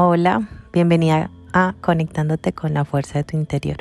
Hola, bienvenida a Conectándote con la fuerza de tu interior.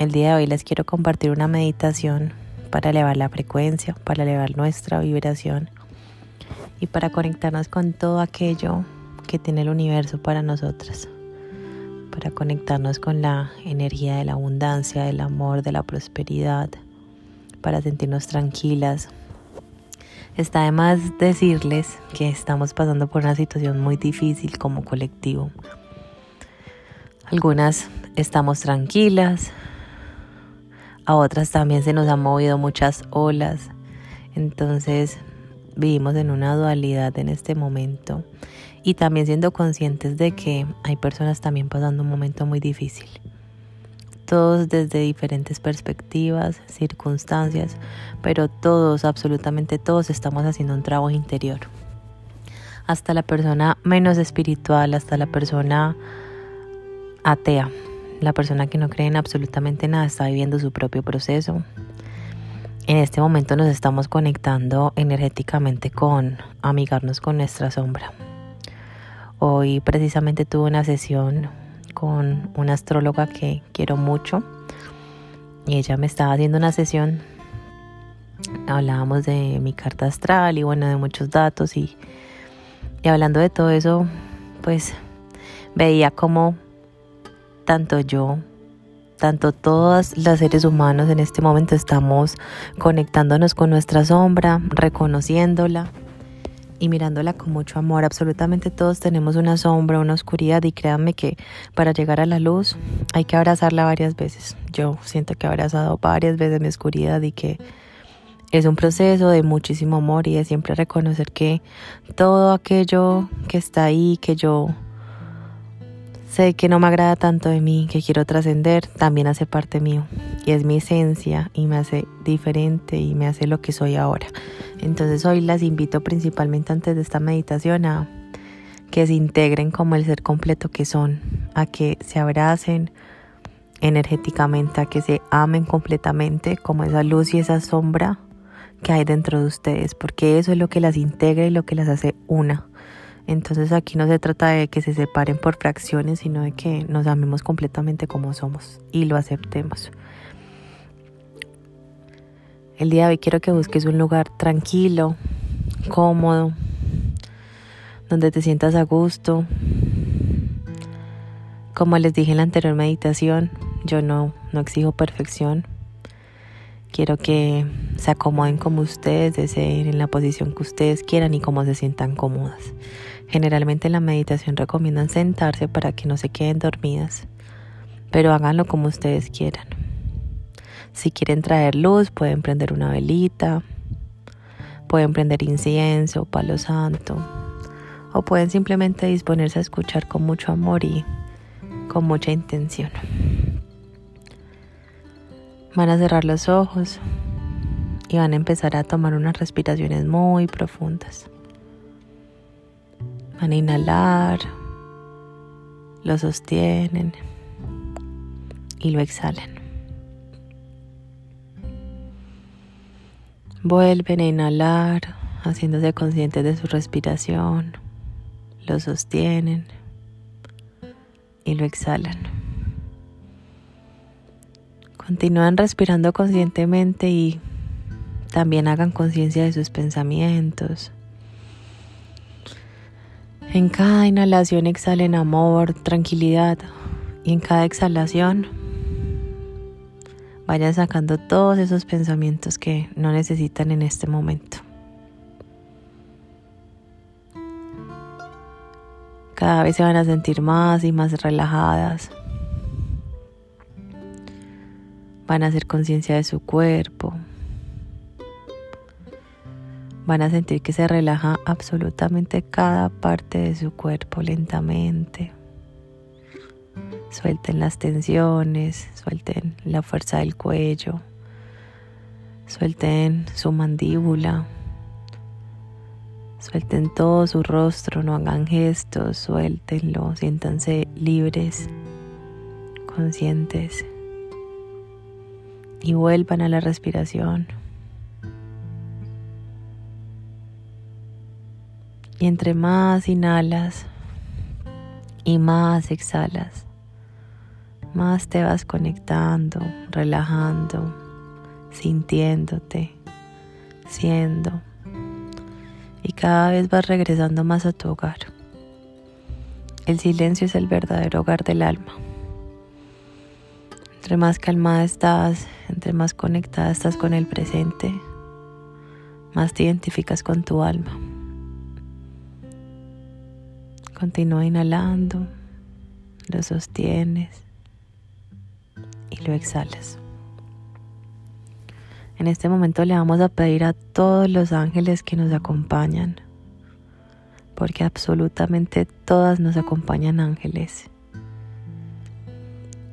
El día de hoy les quiero compartir una meditación para elevar la frecuencia, para elevar nuestra vibración y para conectarnos con todo aquello que tiene el universo para nosotras, para conectarnos con la energía de la abundancia, del amor, de la prosperidad, para sentirnos tranquilas, Está de más decirles que estamos pasando por una situación muy difícil como colectivo. Algunas estamos tranquilas, a otras también se nos han movido muchas olas. Entonces vivimos en una dualidad en este momento y también siendo conscientes de que hay personas también pasando un momento muy difícil todos desde diferentes perspectivas, circunstancias, pero todos, absolutamente todos estamos haciendo un trabajo interior. Hasta la persona menos espiritual, hasta la persona atea, la persona que no cree en absolutamente nada está viviendo su propio proceso. En este momento nos estamos conectando energéticamente con amigarnos con nuestra sombra. Hoy precisamente tuve una sesión con una astróloga que quiero mucho y ella me estaba haciendo una sesión. Hablábamos de mi carta astral y bueno, de muchos datos y, y hablando de todo eso, pues veía como tanto yo, tanto todos los seres humanos en este momento estamos conectándonos con nuestra sombra, reconociéndola y mirándola con mucho amor. Absolutamente todos tenemos una sombra, una oscuridad y créanme que para llegar a la luz hay que abrazarla varias veces. Yo siento que he abrazado varias veces mi oscuridad y que es un proceso de muchísimo amor y de siempre reconocer que todo aquello que está ahí, que yo sé que no me agrada tanto de mí, que quiero trascender, también hace parte mío y es mi esencia y me hace diferente y me hace lo que soy ahora. Entonces hoy las invito principalmente antes de esta meditación a que se integren como el ser completo que son, a que se abracen energéticamente, a que se amen completamente como esa luz y esa sombra que hay dentro de ustedes, porque eso es lo que las integra y lo que las hace una. Entonces aquí no se trata de que se separen por fracciones, sino de que nos amemos completamente como somos y lo aceptemos. El día de hoy quiero que busques un lugar tranquilo, cómodo, donde te sientas a gusto. Como les dije en la anterior meditación, yo no, no exijo perfección. Quiero que se acomoden como ustedes deseen, en la posición que ustedes quieran y como se sientan cómodas. Generalmente en la meditación recomiendan sentarse para que no se queden dormidas, pero háganlo como ustedes quieran. Si quieren traer luz, pueden prender una velita, pueden prender incienso, palo santo, o pueden simplemente disponerse a escuchar con mucho amor y con mucha intención. Van a cerrar los ojos y van a empezar a tomar unas respiraciones muy profundas. Van a inhalar, lo sostienen y lo exhalan. Vuelven a inhalar, haciéndose conscientes de su respiración. Lo sostienen y lo exhalan. Continúan respirando conscientemente y también hagan conciencia de sus pensamientos, en cada inhalación exhalen amor, tranquilidad y en cada exhalación vayan sacando todos esos pensamientos que no necesitan en este momento. Cada vez se van a sentir más y más relajadas. Van a hacer conciencia de su cuerpo, Van a sentir que se relaja absolutamente cada parte de su cuerpo lentamente. Suelten las tensiones, suelten la fuerza del cuello, suelten su mandíbula, suelten todo su rostro, no hagan gestos, suéltenlo, siéntanse libres, conscientes y vuelvan a la respiración. Y entre más inhalas, Y más exhalas, más te vas conectando, relajando, sintiéndote, siendo. Y cada vez vas regresando más a tu hogar. El silencio es el verdadero hogar del alma. Entre más calmada estás, entre más conectada estás con el presente, más te identificas con tu alma. Continúa inhalando, lo sostienes y lo exhalas. En este momento le vamos a pedir a todos los ángeles que nos acompañan, porque absolutamente todas nos acompañan ángeles.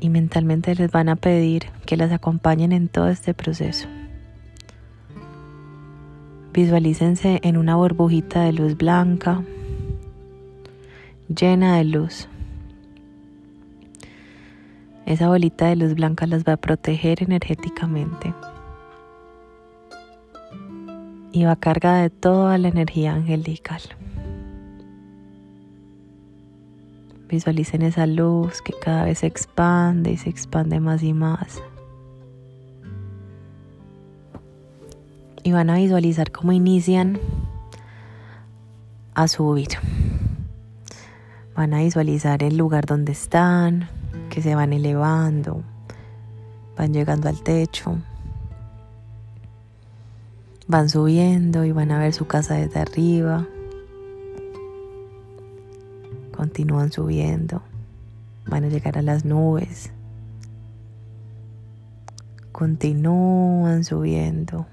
Y mentalmente les van a pedir que las acompañen en todo este proceso. Visualícense en una burbujita de luz blanca llena de luz. Esa bolita de luz blanca las va a proteger energéticamente. Y va cargada de toda la energía angelical. Visualicen esa luz que cada vez se expande y se expande más y más. Y van a visualizar cómo inician a subir. Van a visualizar el lugar donde están, que se van elevando, van llegando al techo, van subiendo y van a ver su casa desde arriba. Continúan subiendo, van a llegar a las nubes. Continúan subiendo.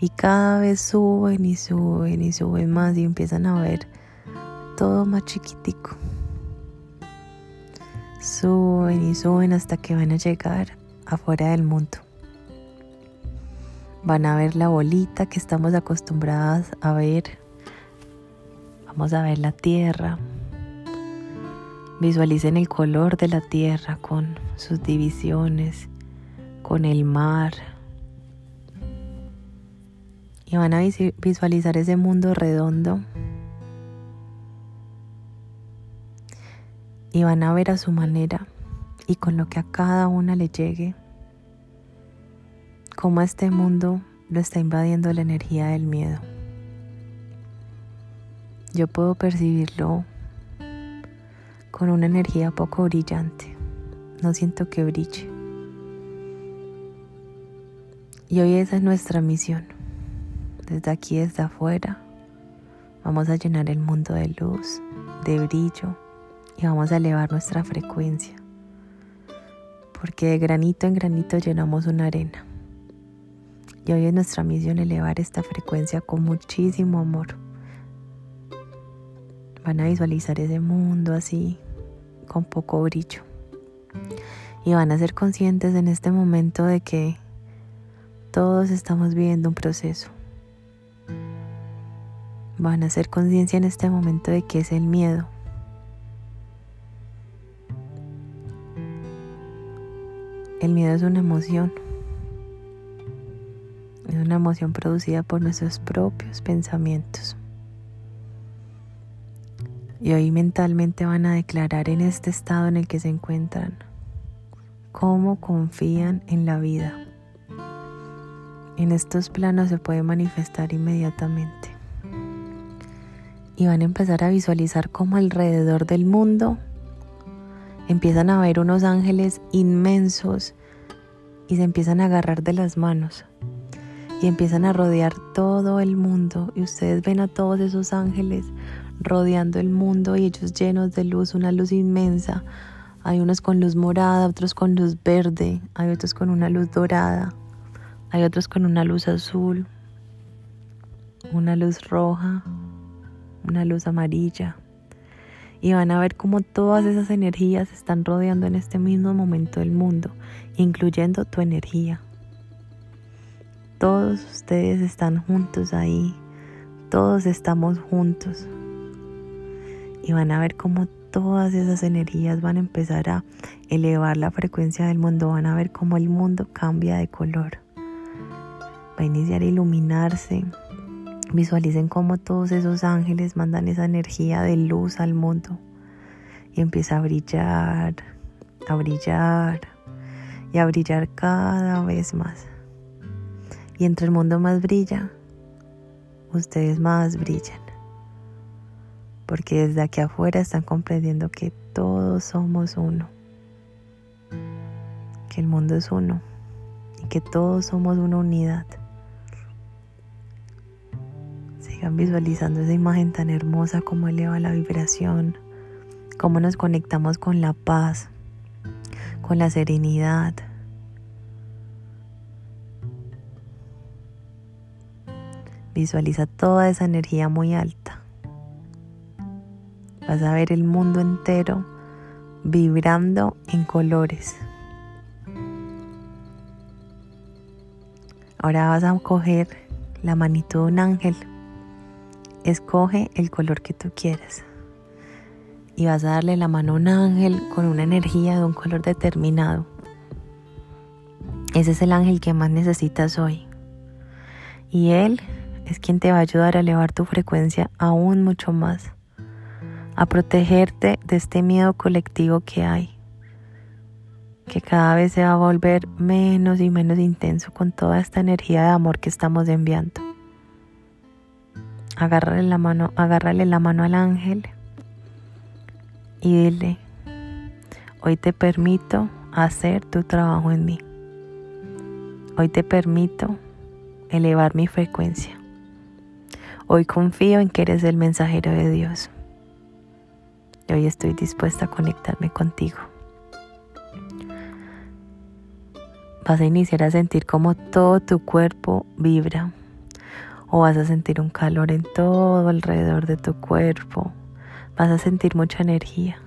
Y cada vez suben y suben y suben más y empiezan a ver todo más chiquitico. Suben y suben hasta que van a llegar afuera del mundo. Van a ver la bolita que estamos acostumbradas a ver. Vamos a ver la tierra. Visualicen el color de la tierra con sus divisiones, con el mar. Y van a visualizar ese mundo redondo y van a ver a su manera y con lo que a cada una le llegue, cómo este mundo lo está invadiendo la energía del miedo. Yo puedo percibirlo con una energía poco brillante, no siento que brille. Y hoy esa es nuestra misión. Desde aquí, desde afuera, vamos a llenar el mundo de luz, de brillo, y vamos a elevar nuestra frecuencia. Porque de granito en granito llenamos una arena. Y hoy es nuestra misión elevar esta frecuencia con muchísimo amor. Van a visualizar ese mundo así, con poco brillo. Y van a ser conscientes en este momento de que todos estamos viviendo un proceso. Van a ser conciencia en este momento de que es el miedo, El miedo es una emoción. Es una emoción producida por nuestros propios pensamientos. Y hoy mentalmente van a declarar en este estado en el que se encuentran cómo confían en la vida. En estos planos se puede manifestar inmediatamente. Y van a empezar a visualizar cómo alrededor del mundo empiezan a ver unos ángeles inmensos y se empiezan a agarrar de las manos y empiezan a rodear todo el mundo y ustedes ven a todos esos ángeles rodeando el mundo y ellos llenos de luz, una luz inmensa. Hay unos con luz morada, otros con luz verde, hay otros con una luz dorada, hay otros con una luz azul, una luz roja, una luz amarilla y van a ver cómo todas esas energías están rodeando en este mismo momento el mundo, incluyendo tu energía. Todos ustedes están juntos ahí, todos estamos juntos. Y van a ver cómo todas esas energías van a empezar a elevar la frecuencia del mundo, van a ver cómo el mundo cambia de color. Va a iniciar a iluminarse, Visualicen cómo todos esos ángeles mandan esa energía de luz al mundo. y empieza a brillar, a brillar y a brillar cada vez más. Y entre el mundo más brilla, ustedes más brillan. Porque desde aquí afuera están comprendiendo que todos somos uno. Que el mundo es uno. Y que todos somos una unidad. Sigan visualizando esa imagen tan hermosa como eleva la vibración. Cómo nos conectamos con la paz. Con la serenidad Visualiza toda esa energía muy alta. Vas a ver el mundo entero vibrando en colores. Ahora vas a coger la manito de un ángel. Escoge el color que tú quieras. Y vas a darle la mano a un ángel con una energía de un color determinado. Ese es el ángel que más necesitas hoy. Y él es quien te va a ayudar a elevar tu frecuencia aún mucho más, a protegerte de este miedo colectivo que hay, que cada vez se va a volver menos y menos intenso con toda esta energía de amor que estamos enviando. Agárrale la mano, agárrale la mano al ángel y dile, hoy te permito hacer tu trabajo en mí. Hoy te permito elevar mi frecuencia. Hoy confío en que eres el mensajero de Dios. Y hoy estoy dispuesta a conectarme contigo. Vas a iniciar a sentir cómo todo tu cuerpo vibra. O vas a sentir un calor en todo alrededor de tu cuerpo. Vas a sentir mucha energía.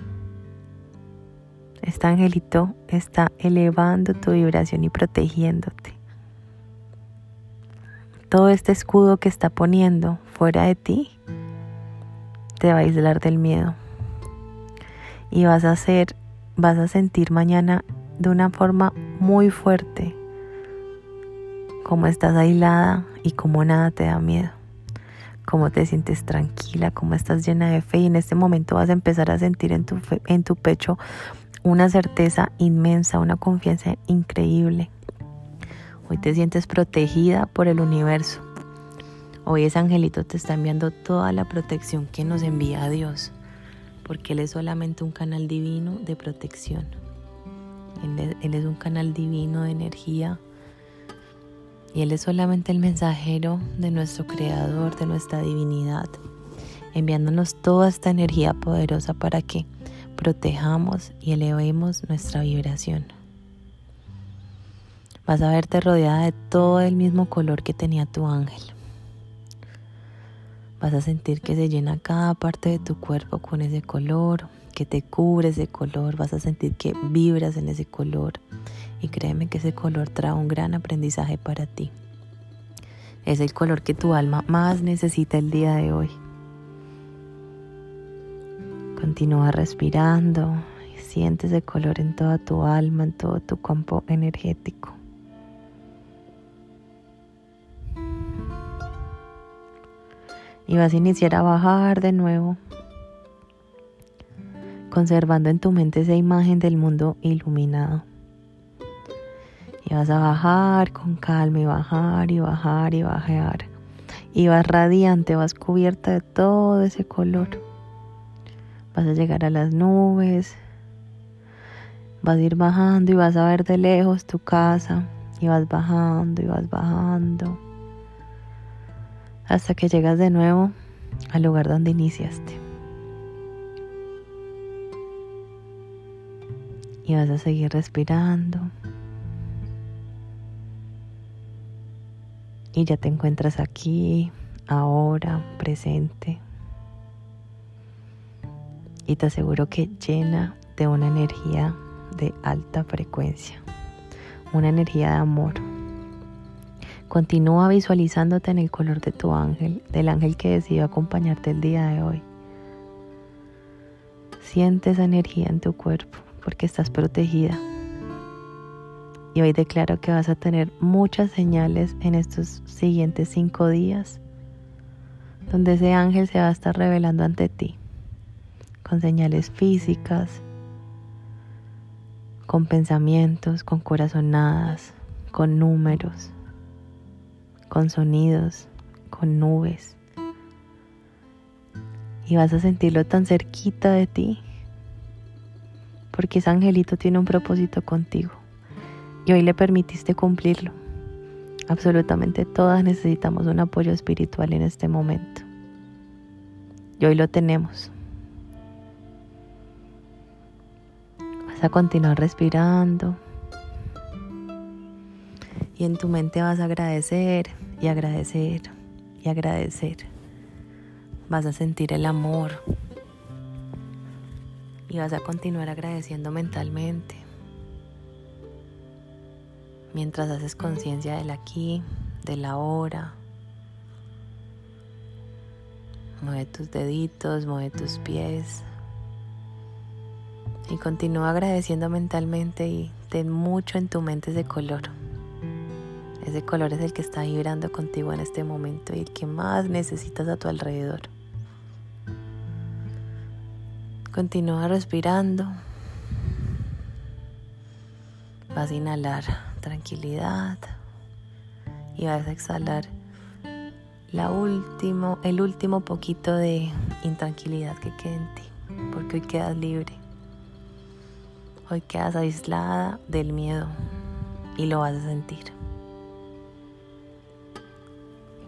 Este angelito está elevando tu vibración y protegiéndote todo este escudo que está poniendo fuera de ti te va a aislar del miedo. Y vas a hacer, vas a sentir mañana de una forma muy fuerte cómo estás aislada y cómo nada te da miedo. Cómo te sientes tranquila, cómo estás llena de fe y en este momento vas a empezar a sentir en tu, en tu pecho una certeza inmensa, una confianza increíble Hoy te sientes protegida por el universo. Hoy ese angelito te está enviando toda la protección que nos envía Dios, porque Él es solamente un canal divino de protección. Él es, un canal divino de energía y Él es solamente el mensajero de nuestro Creador, de nuestra divinidad, enviándonos toda esta energía poderosa para que protejamos y elevemos nuestra vibración. Vas a verte rodeada de todo el mismo color que tenía tu ángel. Vas a sentir que se llena cada parte de tu cuerpo con ese color, que te cubre ese color, vas a sentir que vibras en ese color y créeme que ese color trae un gran aprendizaje para ti. Es el color que tu alma más necesita el día de hoy. Continúa respirando y siente ese color en toda tu alma, en todo tu campo energético. y vas a iniciar a bajar de nuevo, conservando en tu mente esa imagen del mundo iluminado. Y vas a bajar con calma y bajar y bajar y bajar. Y vas radiante, vas cubierta de todo ese color. Vas a llegar a las nubes. Vas a ir bajando y vas a ver de lejos tu casa. Y vas bajando y vas bajando hasta que llegas de nuevo al lugar donde iniciaste. Y vas a seguir respirando. Y ya te encuentras aquí, ahora, presente. Y te aseguro que llena de una energía de alta frecuencia, una energía de amor Continúa visualizándote en el color de tu ángel, del ángel que decidió acompañarte el día de hoy. Siente esa energía en tu cuerpo porque estás protegida. Y hoy declaro que vas a tener muchas señales en estos siguientes cinco días donde ese ángel se va a estar revelando ante ti con señales físicas, con pensamientos, con corazonadas, con números, con sonidos, con nubes. Y vas a sentirlo tan cerquita de ti, porque ese angelito tiene un propósito contigo y hoy le permitiste cumplirlo. Absolutamente todas necesitamos un apoyo espiritual en este momento. Y hoy lo tenemos. Vas a continuar respirando. Y en tu mente vas a agradecer y agradecer y agradecer. Vas a sentir el amor. Y vas a continuar agradeciendo mentalmente mientras haces conciencia del aquí, de la ahora. Mueve tus deditos, mueve tus pies. Y continúa agradeciendo mentalmente y ten mucho en tu mente ese color. Ese color es el que está vibrando contigo en este momento y el que más necesitas a tu alrededor. Continúa respirando. Vas a inhalar tranquilidad y vas a exhalar la último, el último poquito de intranquilidad que quede en ti, porque hoy quedas libre. Hoy quedas aislada del miedo y lo vas a sentir.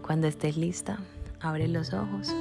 Cuando estés lista, abre los ojos